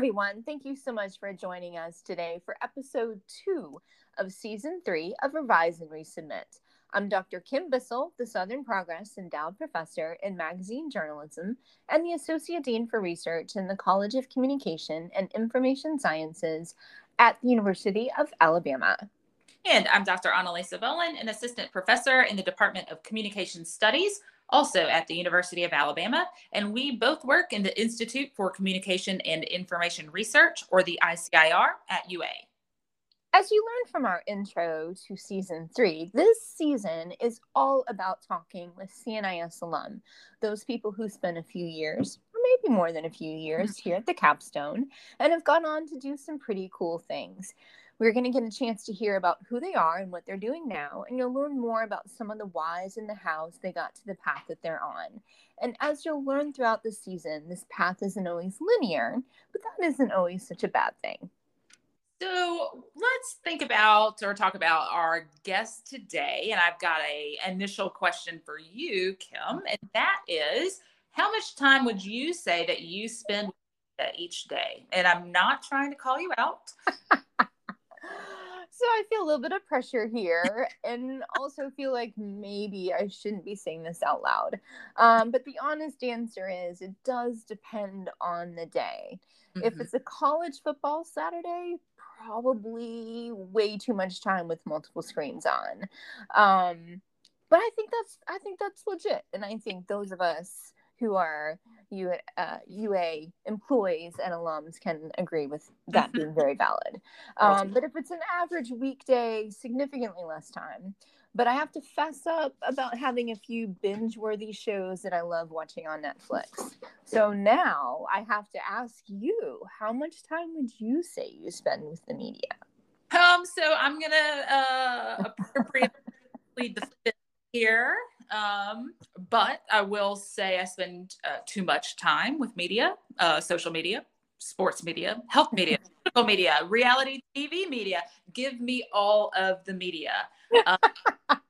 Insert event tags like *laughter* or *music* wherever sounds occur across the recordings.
everyone. Thank you so much for joining us today for episode two of season three of Revise and Resubmit. I'm Dr. Kim Bissell, the Southern Progress Endowed Professor in Magazine Journalism and the Associate Dean for Research in the College of Communication and Information Sciences at the University of Alabama. And I'm Dr. Annalisa Volan, an assistant professor in the Department of Communication Studies, also at the University of Alabama. And we both work in the Institute for Communication and Information Research, or the ICIR, at UA. As you learned from our intro to season three, this season is all about talking with C&IS alum, those people who spent a few years, or maybe more than a few years, mm-hmm. here at the capstone and have gone on to do some pretty cool things. We're going to get a chance to hear about who they are and what they're doing now, and you'll learn more about some of the whys and the hows they got to the path that they're on. And as you'll learn throughout the season, this path isn't always linear, but that isn't always such a bad thing. So let's think about or talk about our guest today. And I've got a initial question for you, Kim, and that is how much time would you say that you spend each day? And I'm not trying to call you out. *laughs* so I feel a little bit of pressure here and also feel like maybe I shouldn't be saying this out loud. Um, but the honest answer is it does depend on the day. Mm-hmm. If it's a college football Saturday, probably way too much time with multiple screens on. Um, but I think that's I think that's legit. And I think those of us who are UA, uh, UA employees and alums can agree with that mm-hmm. being very valid. *laughs* Um, but if it's an average weekday, significantly less time. But I have to fess up about having a few binge worthy shows that I love watching on Netflix. So now I have to ask you, how much time would you say you spend with the media? Um, so I'm gonna uh, appropriately *laughs* the here. Um, but I will say I spend uh, too much time with media, uh, social media, sports media, health media, *laughs* political media, reality TV media. Give me all of the media. Um, *laughs*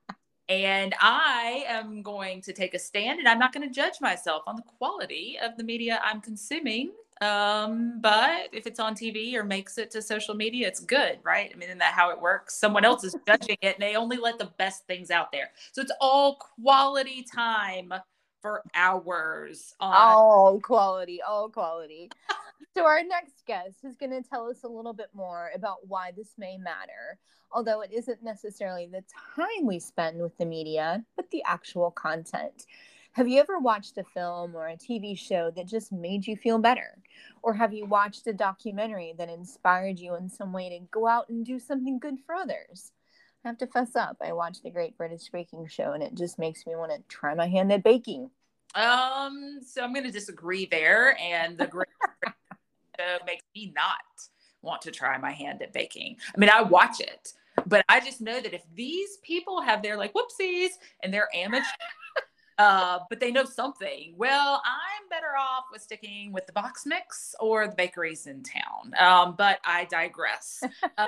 and I am going to take a stand and I'm not going to judge myself on the quality of the media I'm consuming. Um, but if it's on TV or makes it to social media, it's good, right? I mean, isn't that how it works? Someone else is judging it and they only let the best things out there. So it's all quality time for hours. On- all quality, all quality. so our next guest is going to tell us a little bit more about why this may matter, although it isn't necessarily the time we spend with the media, but the actual content. Have you ever watched a film or a TV show that just made you feel better? Or have you watched a documentary that inspired you in some way to go out and do something good for others? I have to fess up. I watched the Great British Baking Show and it just makes me want to try my hand at baking. Um, so I'm going to disagree there. And the Great *laughs* British Show makes me not want to try my hand at baking. I mean, I watch it, but I just know that if these people have their like whoopsies and they're amateur uh, but they know something. Well, I'm better off with sticking with the box mix or the bakeries in town. Um, but I digress. *laughs* Uh,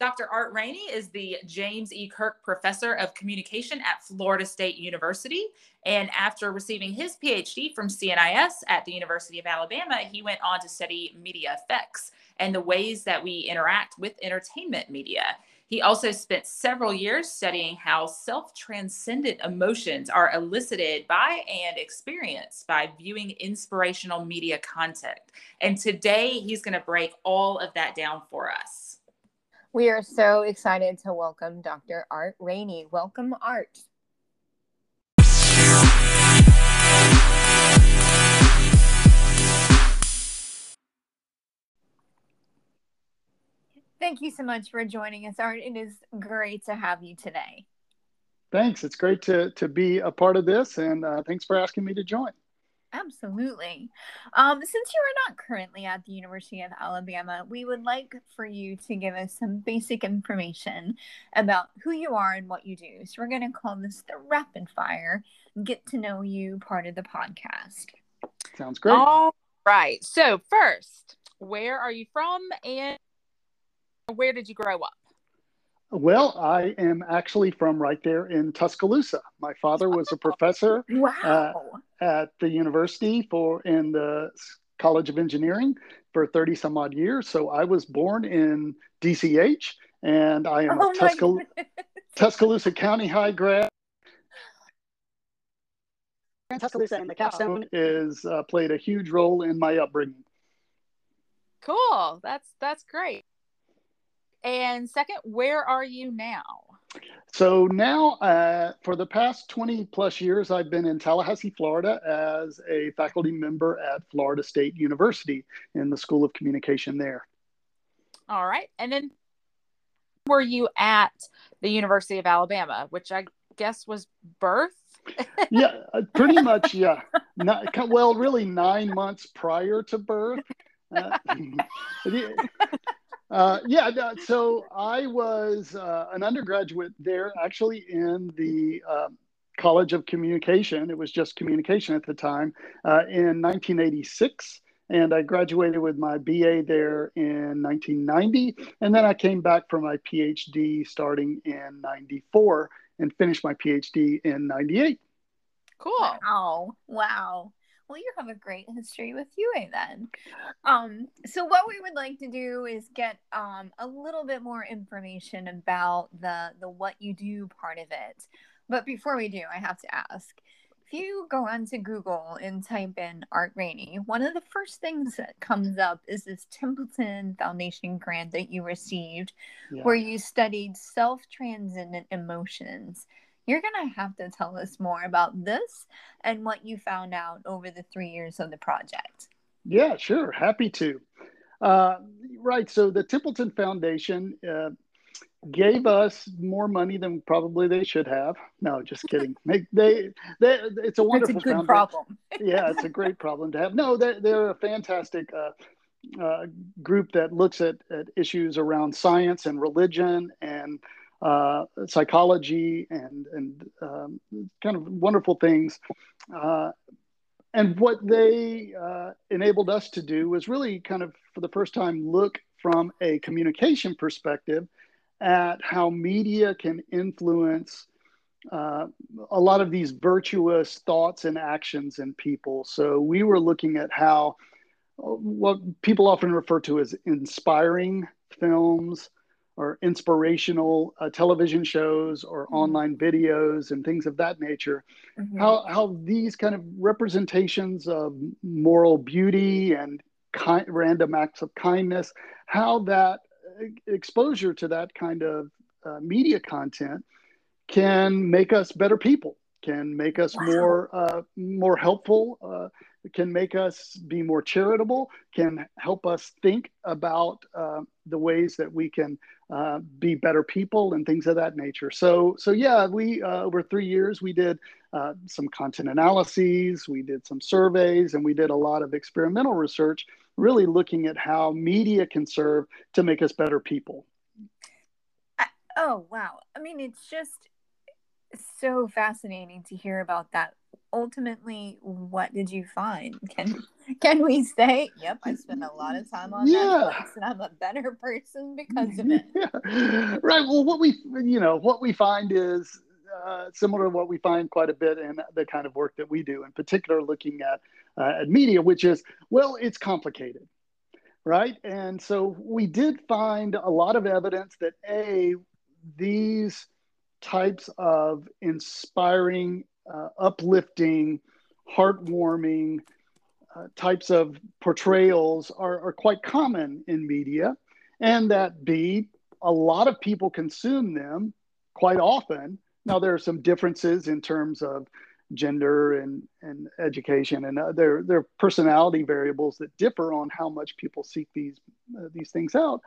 Dr. Art Raney is the James E. Kirk Professor of Communication at Florida State University. And after receiving his PhD from C&IS at the University of Alabama, he went on to study media effects and the ways that we interact with entertainment media. He also spent several years studying how self transcendent emotions are elicited by and experienced by viewing inspirational media content. And today he's going to break all of that down for us. We are so excited to welcome Dr. Art Raney. Welcome, Art. Thank you so much for joining us, Art. It is great to have you today. Thanks. It's great to, to be a part of this, and uh, thanks for asking me to join. Absolutely. Um, since you are not currently at the University of Alabama, we would like for you to give us some basic information about who you are and what you do. So, we're going to call this the rapid fire get to know you part of the podcast. Sounds great. All right. So, first, where are you from and where did you grow up? Well, I am actually from right there in Tuscaloosa. My father was a professor wow. uh, at the university for in the College of Engineering for 30 some odd years. So I was born in DCH and I am Oh a my Tuscal- Tuscaloosa County High grad. Tuscaloosa and the capstone. is uh, played a huge role in my upbringing. Cool. That's that's great. And second, where are you now? So now, uh, for the past 20 plus years, I've been in Tallahassee, Florida, as a faculty member at Florida State University in the School of Communication there. All right. And then were you at the University of Alabama, which I guess was birth? *laughs* Yeah, uh, pretty much. Yeah. Not, well, really, nine months prior to birth. Uh, *laughs* uh, yeah. no, So I was uh, an undergraduate there, actually, in the um, College of Communication. It was just communication at the time uh, in 1986. And I graduated with my BA there in 1990. And then I came back for my PhD starting in 94 and finished my PhD in 98. Cool. Wow. Wow. Well, you have a great history with UA then. Um, so what we would like to do is get um, a little bit more information about the the what you do part of it. But before we do, I have to ask. If you go onto Google and type in Art Raney, one of the first things that comes up is this Templeton Foundation grant that you received Yeah. where you studied self transcendent emotions. You're going to have to tell us more about this and what you found out over the three years of the project. Yeah, sure. Happy to. Uh, right. So the Templeton Foundation uh, gave us more money than probably they should have. No, just *laughs* kidding. They, they, they, it's a a wonderful good founda- problem. *laughs* yeah, it's a great problem to have. No, they're, they're a fantastic uh, uh, group that looks at, at issues around science and religion and uh, psychology and and um, kind of wonderful things. Uh, and what they uh, enabled us to do was really kind of for the first time look from a communication perspective at how media can influence uh, a lot of these virtuous thoughts and actions in people. So we were looking at how what people often refer to as inspiring films or inspirational uh, television shows or Mhm. online videos and things of that nature Mhm. how how these kind of representations of moral beauty and ki- random acts of kindness how that uh, exposure to that kind of uh, media content can make us better people can make us Wow. more uh, more helpful uh, can make us be more charitable can help us think about uh, the ways that we can uh, be better people and things of that nature so so yeah we uh, over three years we did uh, some content analyses we did some surveys and we did a lot of experimental research really looking at how media can serve to make us better people Oh, wow. I mean, it's just so fascinating to hear about that. Ultimately, what did you find? *laughs* Can can we say, yep, I spent a lot of time on Yeah. Netflix and I'm a better person because of it? Yeah. *laughs* Right. Well, what we, you know, what we find is uh, similar to what we find quite a bit in the kind of work that we do, in particular, looking at uh, at media, which is, well, it's complicated, right? And so we did find a lot of evidence that a these types of inspiring, uh, uplifting, heartwarming uh, types of portrayals are, are quite common in media, and that B, a lot of people consume them quite often. Now, there are some differences in terms of gender and, and education, and uh, there, there are personality variables that differ on how much people seek these, uh, these things out.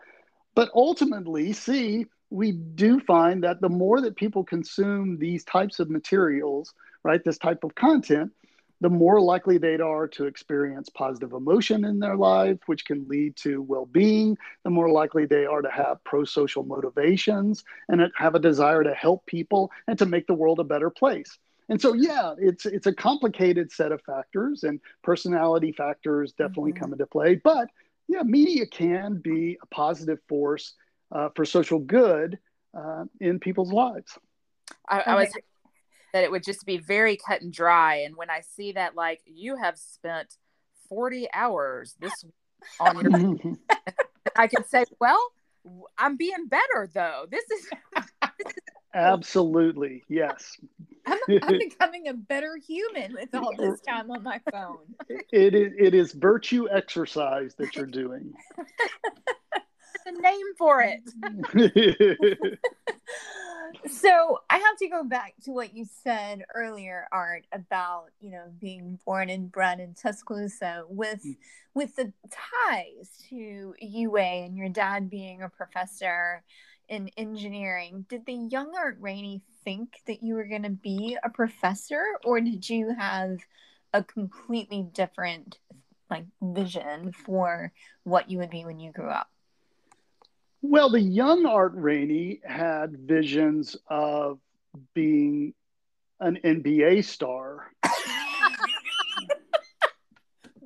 But ultimately, C, we do find that the more that people consume these types of materials, right, this type of content, the more likely they are to experience positive emotion in their life, which can lead to well being, the more likely they are to have pro social motivations and have a desire to help people and to make the world a better place. And so, yeah, it's it's a complicated set of factors, and personality factors definitely Mhm. come into play. But yeah, media can be a positive force uh, for social good uh, in people's lives. I, I was that it would just be very cut and dry. And when I see that, like you have spent 40 hours this on your *laughs* *laughs* I could say, well, I'm being better though. This is *laughs* Absolutely, yes. I'm, I'm becoming a better human with all this time on my phone. It is it is virtue exercise that you're doing. A name for it. *laughs* so I have to go back to what you said earlier, Art, about you know being born and bred in Tuscaloosa with Mm. with the ties to UA and your dad being a professor in engineering. Did the young Art Raney think that you were going to be a professor, or did you have a completely different like vision for what you would be when you grew up? Well, the young Art Raney had visions of being an NBA star. *laughs*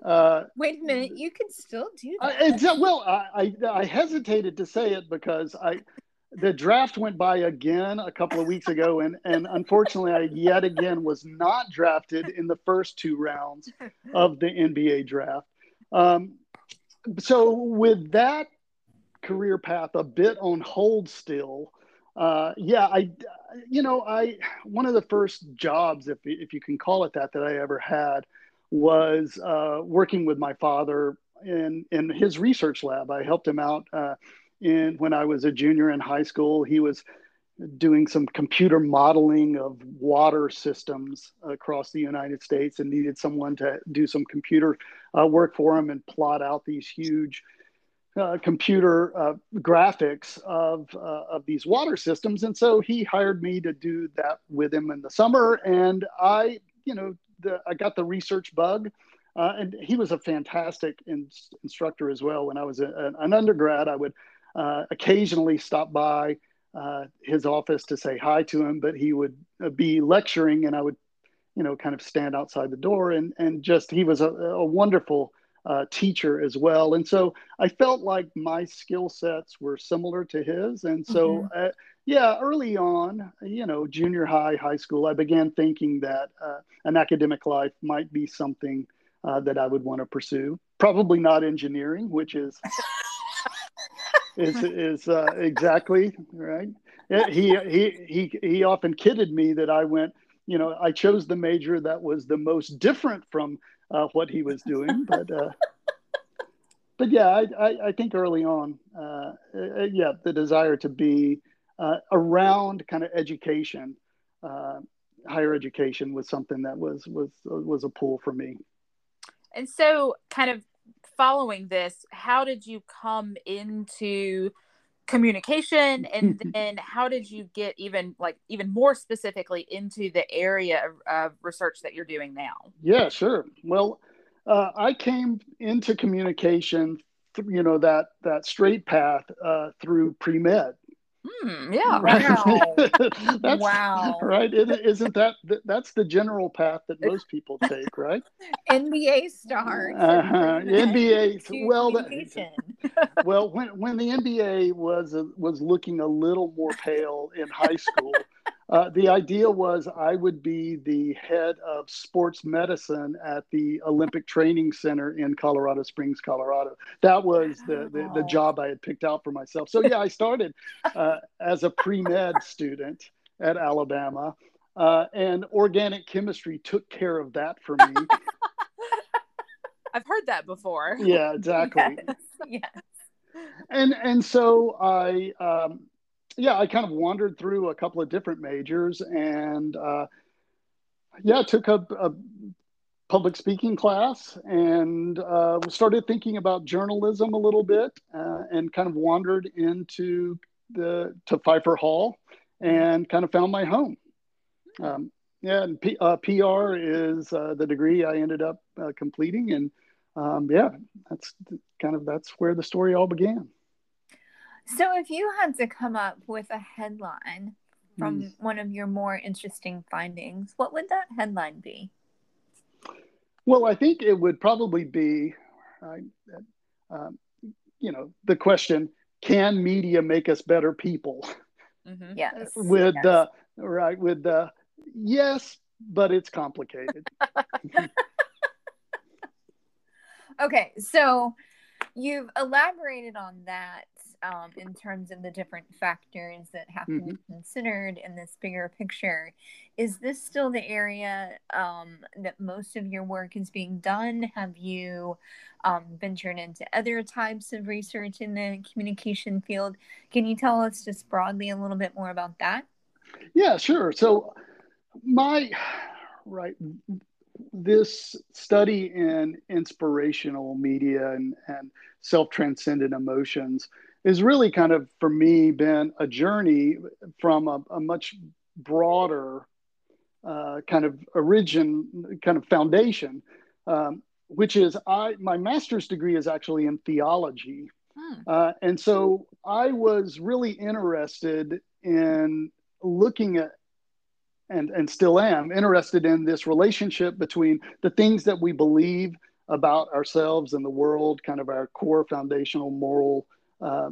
Uh, Wait a minute, you can still do I, that. uh, well, I, I, I hesitated to say it because I, the draft went by again a couple of weeks ago, and, and unfortunately, I yet again was not drafted in the first two rounds of the NBA draft. Um, so, with that career path a bit on hold still, uh, yeah, I, you know, I one of the first jobs, if if you can call it that, that I ever had was uh, working with my father in in his research lab. I helped him out uh, in when I was a junior in high school. He was doing some computer modeling of water systems across the United States and needed someone to do some computer uh, work for him and plot out these huge uh, computer uh, graphics of uh, of these water systems. And so he hired me to do that with him in the summer. And I, you know, the, I got the research bug. Uh, and he was a fantastic in, instructor as well. When I was a, an undergrad, I would uh, occasionally stop by uh, his office to say hi to him, but he would be lecturing, and I would, you know, kind of stand outside the door. And and just he was a, a wonderful uh, teacher as well. And so I felt like my skill sets were similar to his. And so, uh, yeah, early on, you know, junior high, high school, I began thinking that uh, an academic life might be something uh, that I would want to pursue. Probably not engineering, which is is is uh, exactly right. He he he he often kidded me that I went. You know, I chose the major that was the most different from uh, what he was doing, but uh, but yeah, I, I, I think early on, uh, uh, yeah, the desire to be uh, around kind of education, uh, higher education, was something that was was was a pull for me. And so, kind of following this, how did you come into communication and then how did you get even like even more specifically into the area of, of research that you're doing now Yeah, sure. Well, uh, I came into communication, you know, that that straight path uh, through pre med. Hmm, yeah *laughs* Wow. *laughs* that's, Wow. Right? It, isn't that that's the general path that most people take, right? *laughs* NBA stars. Uh-huh. NBA. Well, that- well, when when the NBA was uh, was looking a little more pale in high school, uh, the idea was I would be the head of sports medicine at the Olympic Training Center in Colorado Springs, Colorado. That was the the, the job I had picked out for myself. So yeah, I started uh, as a pre med student at Alabama. Uh, and organic chemistry took care of that for me. i've heard that before yeah, exactly. Yes. *laughs* yes. and and so I um, yeah I kind of wandered through a couple of different majors and uh, yeah took a, a public speaking class and uh, started thinking about journalism a little bit uh, and kind of wandered into the to Phifer Hall and kind of found my home. Um, yeah, and P, uh, PR is uh, the degree I ended up uh, completing, and um, yeah, that's kind of that's where the story all began. So, if you had to come up with a headline from Hmm. one of your more interesting findings, what would that headline be? Well, I think it would probably be, uh, um, you know, the question: Can media make us better people? Mhm. *laughs* Yes. With yes. uh, right with uh, yes, but it's complicated. *laughs* *laughs* Okay, so You've elaborated on that um, in terms of the different factors that have mm-hmm. to be mm-hmm. considered in this bigger picture. Is this still the area um, that most of your work is being done? Have you um, ventured into other types of research in the communication field? Can you tell us just broadly a little bit more about that? Yeah, sure. So, my right this study in inspirational media and, and self-transcendent emotions is really kind of for me been a journey from a, a much broader uh, kind of origin kind of foundation um, which is i my master's degree is actually in theology hmm. uh, and so i was really interested in looking at and, and still am interested in this relationship between the things that we believe about ourselves and the world, kind of our core foundational moral uh,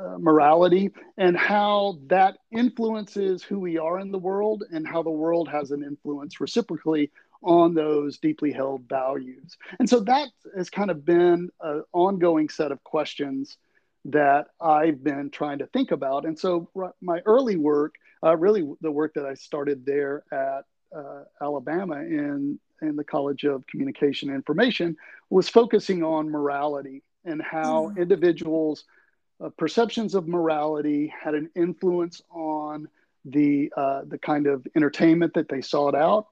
uh, morality, and how that influences who we are in the world, and how the world has an influence reciprocally on those deeply held values. And so that has kind of been an ongoing set of questions that I've been trying to think about. And so my early work uh, really the work that I started there at uh, Alabama in in the College of Communication and Information was focusing on morality and how mm. individuals' uh, perceptions of morality had an influence on the uh, the kind of entertainment that they sought out,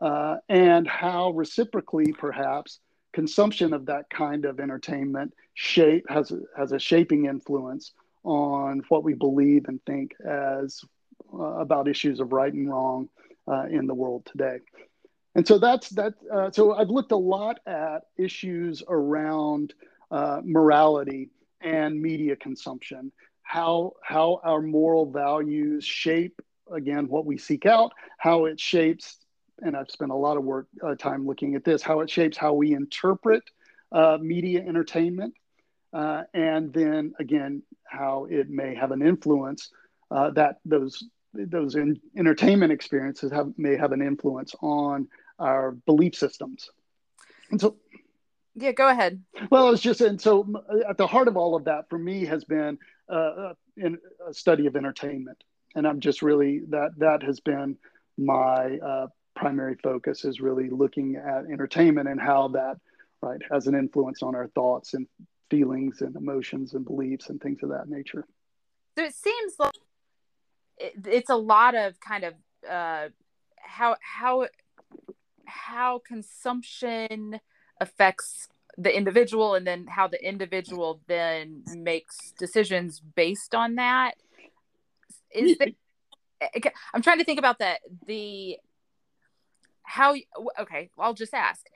uh, and how reciprocally, perhaps, consumption of that kind of entertainment shape has a, has a shaping influence on what we believe and think as uh, about issues of right and wrong uh, in the world today. And so that's that. Uh, so I've looked a lot at issues around uh, morality and media consumption, how how our moral values shape again what we seek out, how it shapes, and I've spent a lot of work uh, time looking at this, how it shapes how we interpret uh, media entertainment, and then again how it may have an influence uh, that those those in, entertainment experiences have may have an influence on our belief systems. And so, yeah, go ahead. Well, it's just and so at the heart of all of that for me has been uh, uh, in a study of entertainment, and I'm just really that that has been my uh, primary focus is really looking at entertainment and how that right has an influence on our thoughts and feelings and emotions and beliefs and things of that nature. So it seems like it's a lot of kind of uh, how how how consumption affects the individual and then how the individual then makes decisions based on that. Is there i'm trying to think about that the how okay i'll just ask.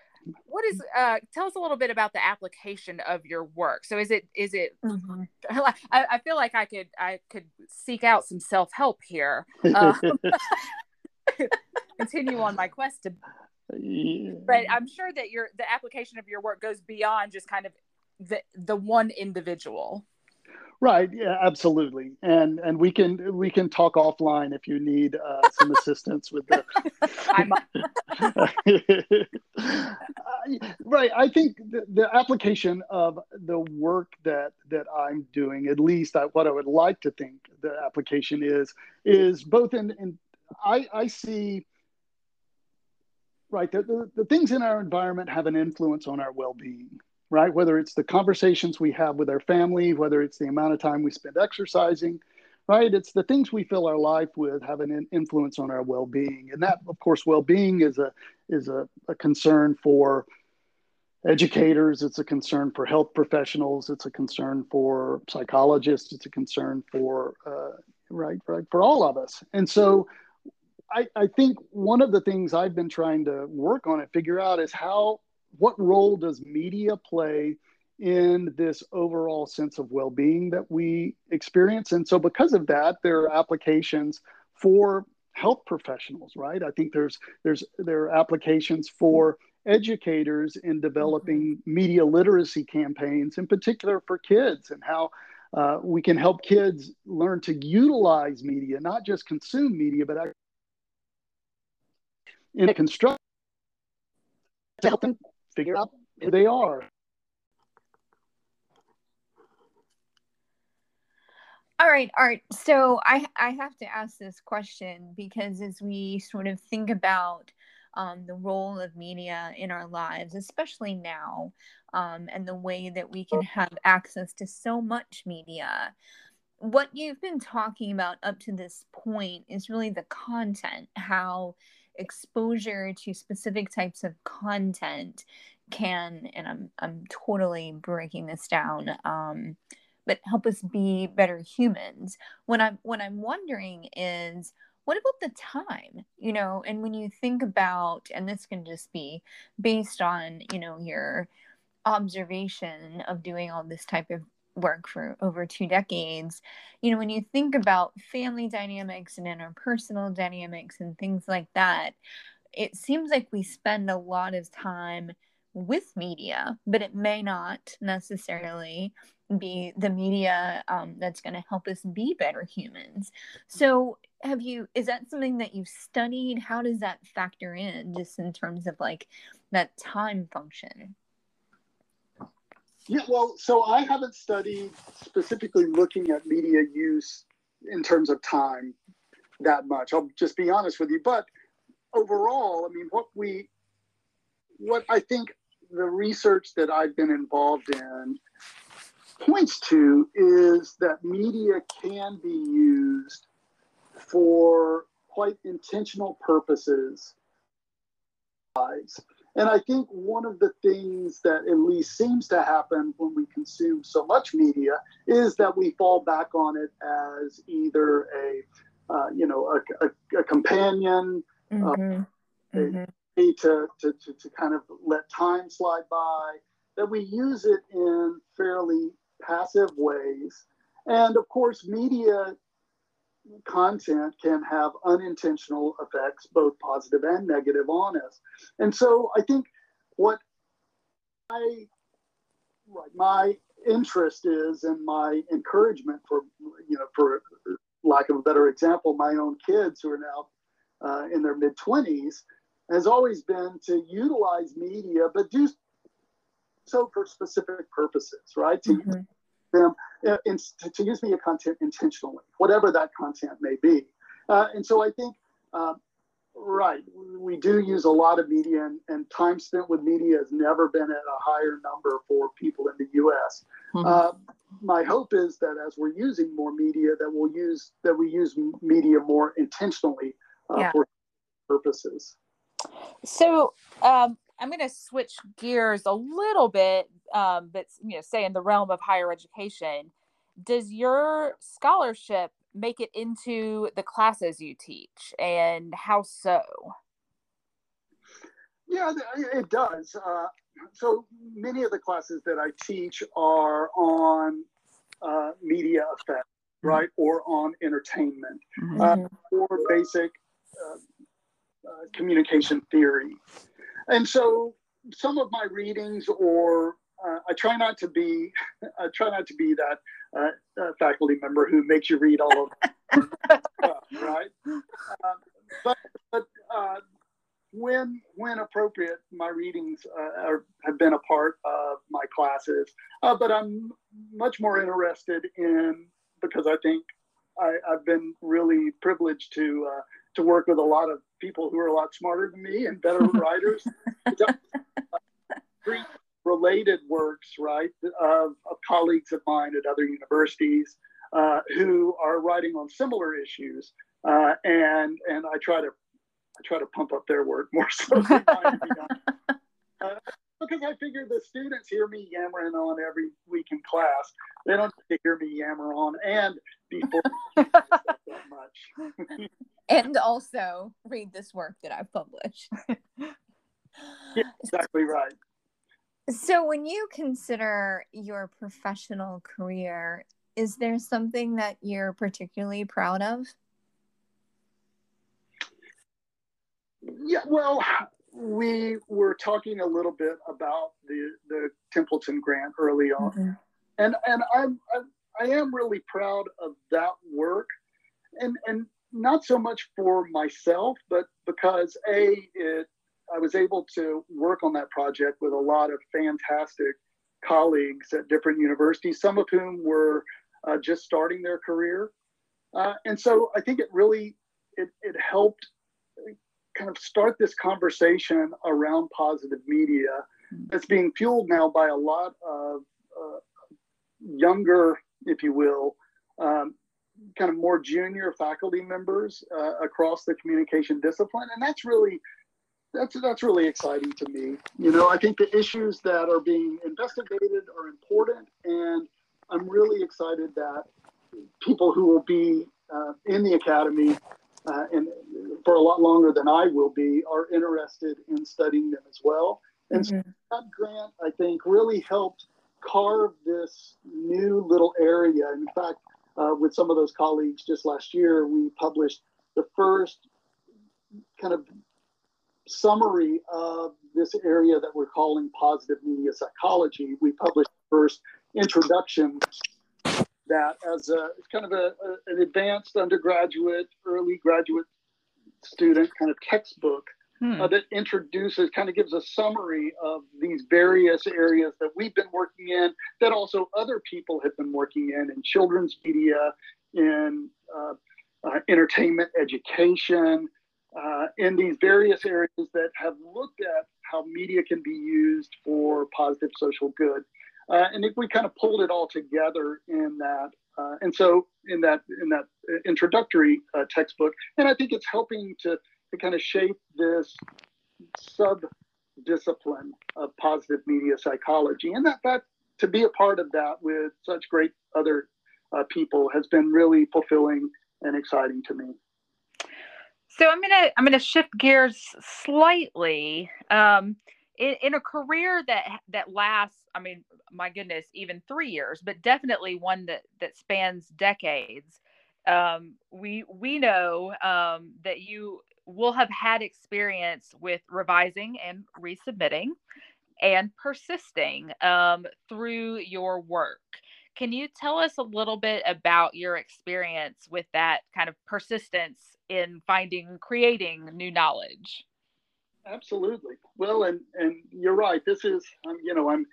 What is uh tell us a little bit about the application of your work. So is it is it mm-hmm. *laughs* I, I, feel like i could i could seek out some self-help here. Um, *laughs* *laughs* continue on my quest to yeah. but i'm sure that your the application of your work goes beyond just kind of the the one individual Right. Yeah. Absolutely. And and we can we can talk offline if you need uh, some assistance with that. *laughs* *laughs* right. I think the, the, application of the work that that I'm doing, at least I, what I would like to think the application is, is both in in I I see. Right. The, the, the things in our environment have an influence on our well-being right? Whether it's the conversations we have with our family, whether it's the amount of time we spend exercising, right? It's the things we fill our life with have an influence on our well-being, and that, of course, well-being is a is a, a concern for educators. It's a concern for health professionals. It's a concern for psychologists. It's a concern for uh, right, right, for all of us. And so, I, I think one of the things I've been trying to work on and figure out is how what role does media play in this overall sense of well-being that we experience and so because of that there are applications for health professionals right i think there's there's there are applications for educators in developing mm-hmm. media literacy campaigns in particular for kids and how uh, we can help kids learn to utilize media not just consume media but in construction to help them figure out who they are. All right, Art. So I, I have to ask this question because as we sort of think about um, the role of media in our lives, especially now, um, and the way that we can have access to so much media, what you've been talking about up to this point is really the content, how exposure to specific types of content can, and I'm I'm totally breaking this down. Um, but help us be better humans. When I'm what I'm wondering is what about the time you know and when you think about and this can just be based on you know your observation of doing all this type of work for over two decades you know when you think about family dynamics and interpersonal dynamics and things like that it seems like we spend a lot of time with media but it may not necessarily be the media um, that's going to help us be better humans. So, have you, is that something that you've studied? How does that factor in just in terms of like that time function? Yeah, well, so I haven't studied specifically looking at media use in terms of time that much. I'll just be honest with you. But overall, I mean, what we, what I think the research that I've been involved in points to is that media can be used for quite intentional purposes. And I think one of the things that at least seems to happen when we consume so much media is that we fall back on it as either a, uh, you know, a, a, a companion, mm-hmm. Uh, mm-hmm. A, to, to, to, to kind of let time slide by, that we use it in fairly passive ways. And of course, media content can have unintentional effects, both positive and negative, on us. And so I think what I, my interest is and my encouragement for, you know, for lack of a better example, my own kids who are now uh, in their mid 20s has always been to utilize media, but do so for specific purposes, right? Mm-hmm. Them uh, in, to, to, use media content intentionally, whatever that content may be. Uh, and so I think, uh, right, we do use a lot of media, and, and, time spent with media has never been at a higher number for people in the U.S. Mm-hmm. Uh, my hope is that as we're using more media, that we'll use that we use media more intentionally uh, yeah. for purposes. So um, I'm going to switch gears a little bit, um, but you know, say in the realm of higher education, does your scholarship make it into the classes you teach, and how so? Yeah, it does. Uh, so many of the classes that I teach are on uh, media effect, mm-hmm. right, or on entertainment, mm-hmm. uh, or basic uh, uh, communication theory and so some of my readings or uh, I try not to be *laughs* I try not to be that uh, uh, faculty member who makes you read all of stuff, *laughs* right? Um, but but uh, when when appropriate, my readings uh, are, have been a part of my classes. Uh, but I'm much more interested in because I think I, have been really privileged to to work with a lot of people who are a lot smarter than me and better *laughs* writers. Related works, right, of, of, colleagues of mine at other universities uh, who are writing on similar issues, uh, and and I try to I try to pump up their work more so. *laughs* uh, because I figure the students hear me yammering on every week in class. They don't hear me yammer on and before *laughs* that much. And also read this work that I've published. *laughs* yeah, exactly right. So, when you consider your professional career, is there something that you're particularly proud of? Yeah, well, we were talking a little bit about the the Templeton grant early on, mm-hmm. and and I'm, I'm I am really proud of that work, and and not so much for myself, but because a it I was able to work on that project with a lot of fantastic colleagues at different universities, some of whom were uh, just starting their career. Uh, and so I think it really it, it helped kind of start this conversation around positive media that's being fueled now by a lot of uh, younger, if you will, um, kind of more junior faculty members uh, across the communication discipline, and that's really that's that's really exciting to me. You know, I think the issues that are being investigated are important, and I'm really excited that people who will be uh, in the academy uh, and for a lot longer than I will be are interested in studying them as well. And mm-hmm. so that grant, I think, really helped carve this new little area. In fact, uh, with some of those colleagues just last year, we published the first kind of summary of this area that we're calling positive media psychology. We published the first introduction that as a kind of a, a, an advanced undergraduate, early graduate student kind of textbook hmm. uh, that introduces, kind of gives a summary of these various areas that we've been working in, that also other people have been working in, in children's media, in uh, uh, entertainment, education, uh, in these various areas that have looked at how media can be used for positive social good. Uh, and if we kind of pulled it all together in that, uh, and so in that in that introductory uh, textbook, and I think it's helping to, to kind of shape this sub discipline of positive media psychology, and that that to be a part of that with such great other uh, people has been really fulfilling and exciting to me. So I'm gonna I'm gonna shift gears slightly. Um, in, in a career that that lasts, I mean, my goodness, even three years, but definitely one that that spans decades. Um, we we know um, that you will have had experience with revising and resubmitting and persisting um, through your work. Can you tell us a little bit about your experience with that kind of persistence in finding, creating new knowledge? Absolutely. Well, and and you're right. This is, um, you know, I'm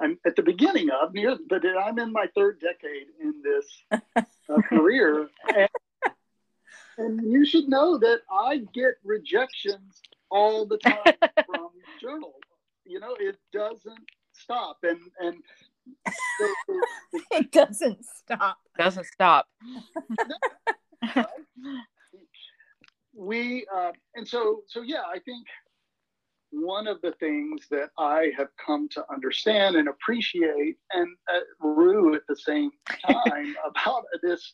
I'm at the beginning of near, but I'm in my third decade in this uh, *laughs* career, and, and you should know that I get rejections all the time *laughs* from journals. You know, it doesn't stop, and and *laughs* it doesn't stop. Doesn't stop. we uh, and so so yeah, I think one of the things that I have come to understand and appreciate and uh, rue at the same *laughs* time about this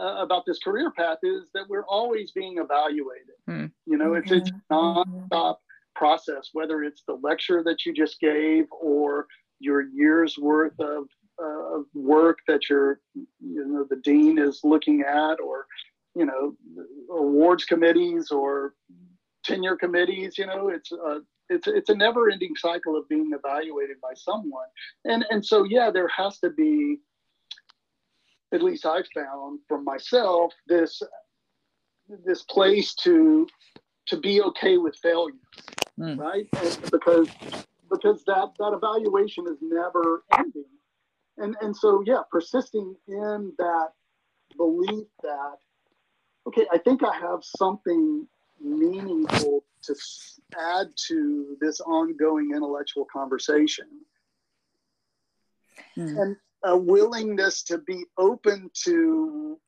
uh, about this career path is that we're always being evaluated. Mm. You know, it's it's nonstop process, whether it's the lecture that you just gave or your year's worth of uh, work that your you know the dean is looking at or you know awards committees or tenure committees you know it's a it's it's a never ending cycle of being evaluated by someone and and so yeah there has to be at least i've found from myself this this place to to be okay with failure mm. right and because because that that evaluation is never ending and and so yeah persisting in that belief that okay i think i have something meaningful to add to this ongoing intellectual conversation mm. and a willingness to be open to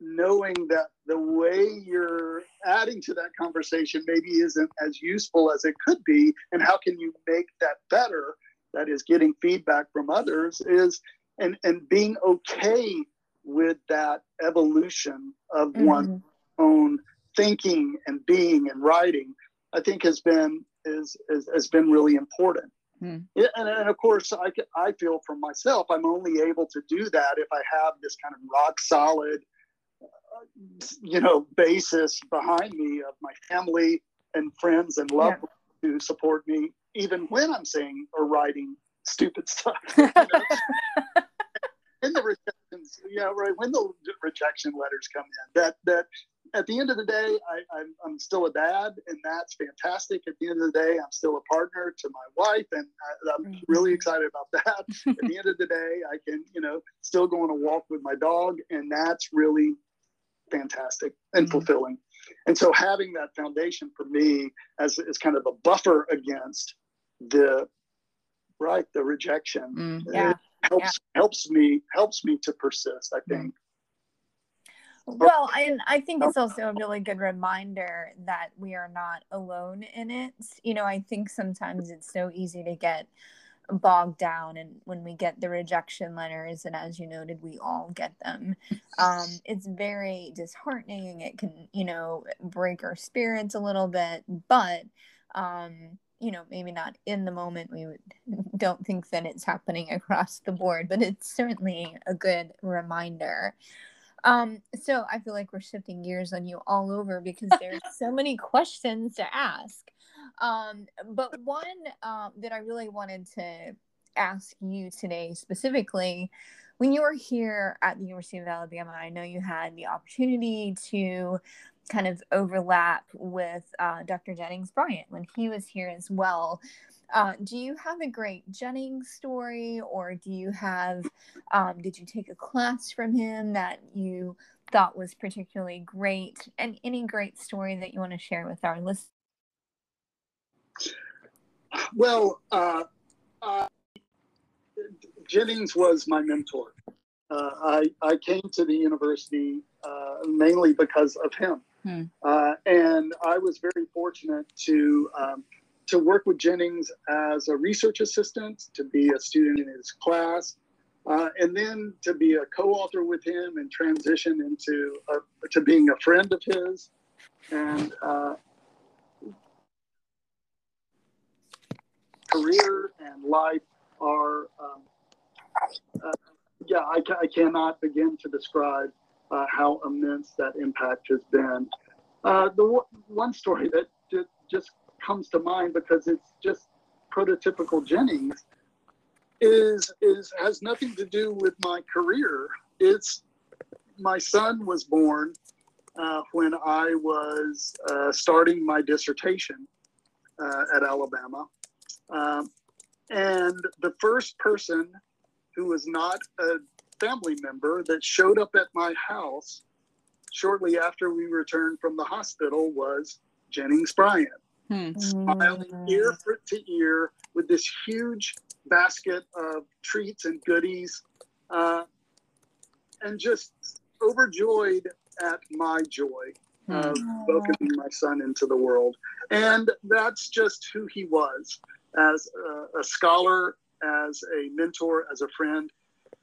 knowing that the way you're adding to that conversation maybe isn't as useful as it could be and how can you make that better that is getting feedback from others is and and being okay with that evolution of mm-hmm. one's own thinking and being and writing i think has been is, is has been really important mm. and, and of course I, I feel for myself i'm only able to do that if i have this kind of rock solid uh, you know basis behind me of my family and friends and loved yeah. ones who support me even when I'm saying or writing stupid *laughs* stuff. You know? *laughs* in the rejections, yeah, right. When the rejection letters come in, that that at the end of the day, I, I'm, I'm still a dad, and that's fantastic. At the end of the day, I'm still a partner to my wife, and I, am really excited about that. at the end of the day, I can, you know, still go on a walk with my dog, and that's really fantastic and mm-hmm. fulfilling. And so having that foundation for me as, as kind of a buffer against the right the rejection mm, yeah. helps yeah. helps me helps me to persist i think well and i think it's also a really good reminder that we are not alone in it. You know i think sometimes it's so easy to get bogged down and when we get the rejection letters and as you noted we all get them. Um, it's very disheartening. It can you know break our spirits a little bit but um, you know maybe not in the moment. We would, *laughs* don't think that it's happening across the board but it's certainly a good reminder um, so i feel like we're shifting gears on you all over because *laughs* there's so many questions to ask. Um, but one um, that I really wanted to ask you today specifically when you were here at the University of Alabama, I know you had the opportunity to kind of overlap with uh, Dr. Jennings Bryant when he was here as well. Uh, do you have a great Jennings story, or do you have, um, did you take a class from him that you thought was particularly great? And any great story that you want to share with our listeners? Well, uh, uh, Jennings was my mentor. Uh, I, I came to the university uh, mainly because of him. Hmm. Uh, and I was very fortunate to, um, to work with Jennings as a research assistant, to be a student in his class, uh, and then to be a co-author with him and transition into a, to being a friend of his. And career and life are, um, uh, yeah, I, I, cannot begin to describe uh, how immense that impact has been. Uh, the one story that just comes to mind because it's just prototypical Jennings is is has nothing to do with my career. It's my son was born uh, when I was uh, starting my dissertation uh, at Alabama, um, and the first person who was not a family member that showed up at my house shortly after we returned from the hospital was Jennings Bryant, hmm. smiling ear to ear with this huge basket of treats and goodies, uh, and just overjoyed at my joy of welcoming my son into the world. And that's just who he was as a, a scholar, as a mentor, as a friend.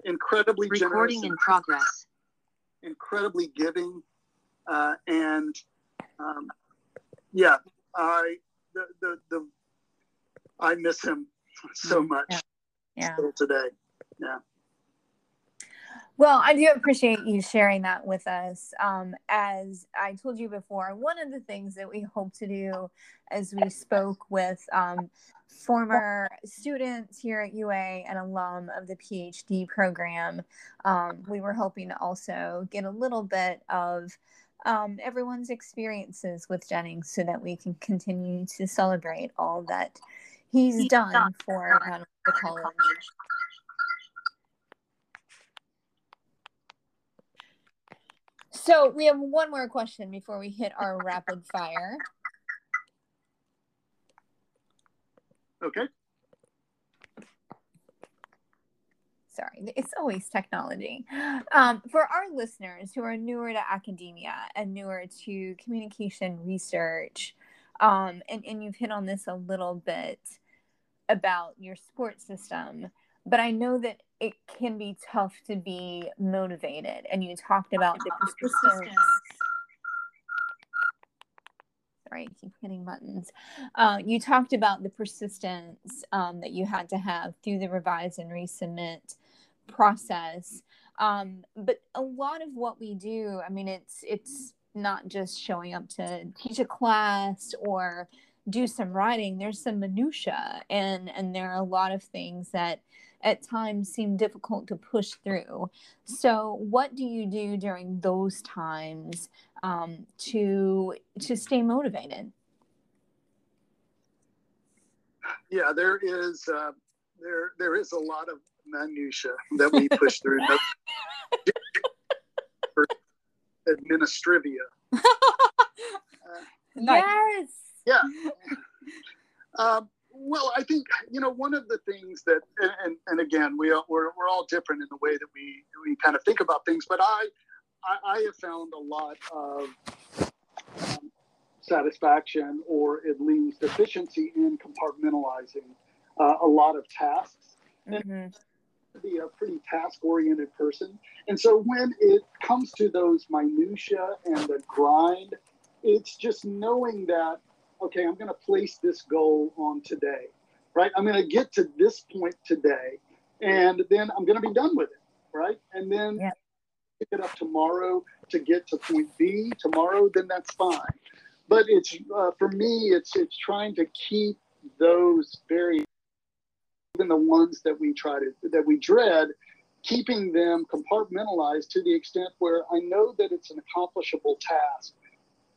Incredibly Recording in progress. Incredibly giving, uh, and um, yeah, I the, the the I miss him so mm, much. Yeah. yeah. Still today. Yeah. Well, I do appreciate you sharing that with us. Um, as I told you before, one of the things that we hope to do as we spoke with um, former students here at UA and alum of the PhD program. Um, we were hoping to also get a little bit of um, everyone's experiences with Jennings so that we can continue to celebrate all that he's done for the college. So we have one more question before we hit our rapid fire. Okay. Sorry, it's always technology. Um, for our listeners who are newer to academia and newer to communication research, um, and, and you've hit on this a little bit about your support system, but I know that it can be tough to be motivated. And you talked about the persistence sorry, I keep hitting buttons. Uh, you talked about the persistence um, that you had to have through the revise and resubmit process. Um, but a lot of what we do, I mean, it's it's not just showing up to teach a class or do some writing there's some minutia and and there are a lot of things that at times seem difficult to push through. So what do you do during those times um, to to stay motivated? Yeah there is uh, there there is a lot of minutia that we push through. *laughs* Administrivia. *laughs* Uh, yes. Yeah. Um, well, I think you know one of the things that, and, and, and again, we are, we're we're all different in the way that we we kind of think about things, but I I, I have found a lot of um, satisfaction or at least efficiency in compartmentalizing uh, a lot of tasks. Mm-hmm. Be a pretty task-oriented person, and so when it comes to those minutia and the grind, it's just knowing that okay, I'm going to place this goal on today, right? I'm going to get to this point today, and then I'm going to be done with it, right? And then yeah. pick it up tomorrow to get to point B tomorrow, then that's fine. But it's uh, for me, it's it's trying to keep those very even the ones that we try to that we dread keeping them compartmentalized to the extent where I know that it's an accomplishable task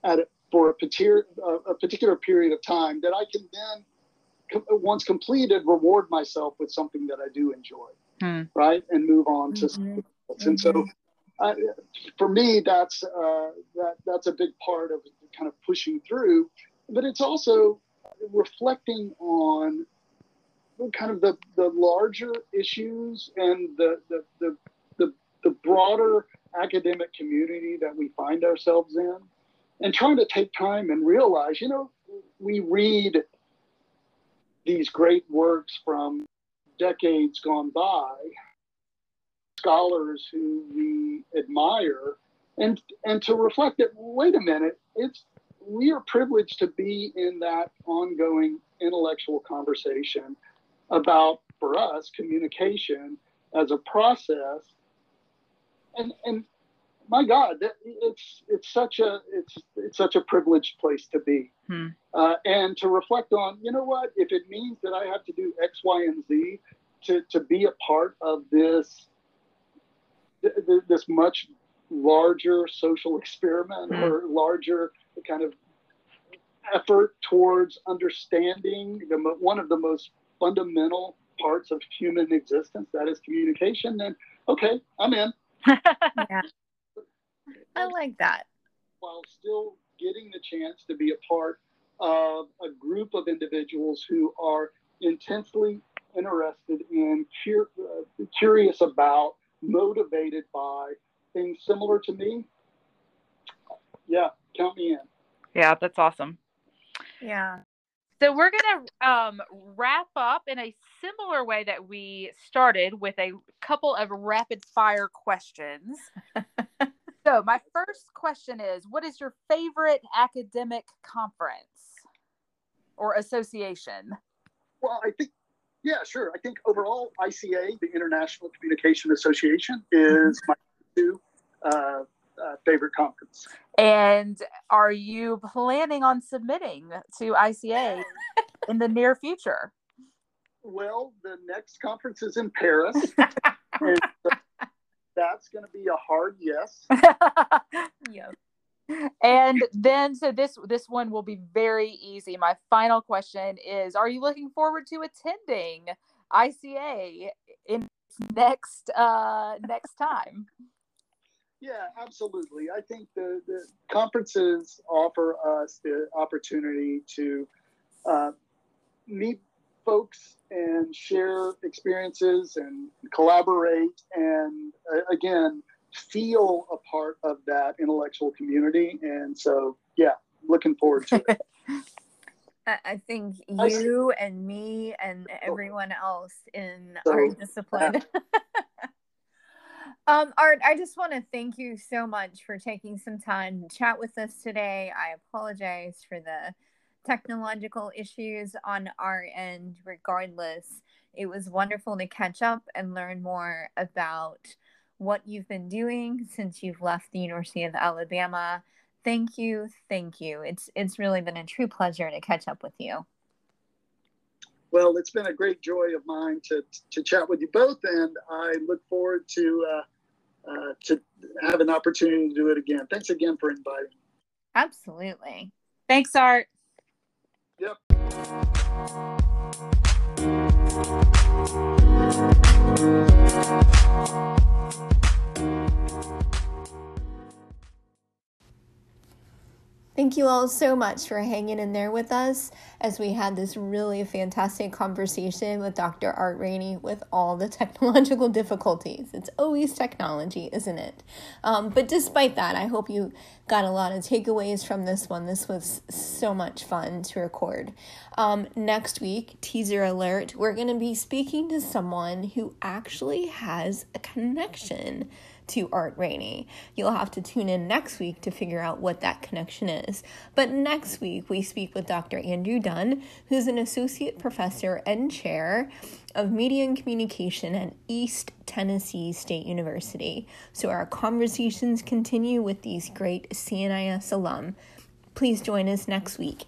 at for a particular, a particular period of time that I can then, once completed, reward myself with something that I do enjoy, hmm. right, and move on to mm-hmm. something else. Mm-hmm. And so, mm-hmm. for me, that's uh, that that's a big part of kind of pushing through, but it's also reflecting on kind of the, the larger issues and the, the, the, the, the broader academic community that we find ourselves in and trying to take time and realize, you know, we read these great works from decades gone by, scholars who we admire, and and to reflect that, wait a minute, it's we are privileged to be in that ongoing intellectual conversation about, for us, communication as a process. And, and my God, it's it's such a it's it's such a privileged place to be, hmm. uh, and to reflect on. You know what? If it means that I have to do X, Y, and Z to to be a part of this this much larger social experiment hmm. or larger kind of effort towards understanding the one of the most fundamental parts of human existence that is communication then okay i'm in *laughs* yeah I like that. While still getting the chance to be a part of a group of individuals who are intensely interested in, cur- uh, curious about, motivated by things similar to me. Yeah, count me in. Yeah, that's awesome. Yeah. So we're going to um, wrap up in a similar way that we started with a couple of rapid fire questions. *laughs* So, my first question is What is your favorite academic conference or association? Well, I think, yeah, sure. I think overall, ICA, the International Communication Association, is my two uh, uh, favorite conference. And are you planning on submitting to ICA *laughs* in the near future? Well, the next conference is in Paris. *laughs* and, that's going to be a hard yes. *laughs* yep. And then, so this this one will be very easy. My final question is: Are you looking forward to attending ICA in next uh, next time? Yeah, absolutely. I think the, the conferences offer us the opportunity to uh, meet folks and share experiences and collaborate and uh, again feel a part of that intellectual community and so yeah looking forward to it *laughs* I think you and me and everyone else in so, our discipline. *laughs* um, Art, I just want to thank you so much for taking some time to chat with us today. I apologize for the technological issues on our end, regardless. It was wonderful to catch up and learn more about what you've been doing since you've left the University of Alabama. thank you, thank you. It's it's really been a true pleasure to catch up with you. Well, it's been a great joy of mine to to chat with you both, and I look forward to uh, uh, to have an opportunity to do it again. Thanks again for inviting. Absolutely. Thanks, Art. Yep. Thank you all so much for hanging in there with us as we had this really fantastic conversation with Dr. Art Raney with all the *laughs* technological difficulties. It's always technology, isn't it? Um, but despite that, I hope you got a lot of takeaways from this one. This was so much fun to record. Um, next week, teaser alert, we're going to be speaking to someone who actually has a connection to Art Raney. You'll have to tune in next week to figure out what that connection is. But next week, we speak with Dr. Andrew Dunn, who's an associate professor and chair of media and communication at East Tennessee State University. So our conversations continue with these great C&IS alum. Please join us next week.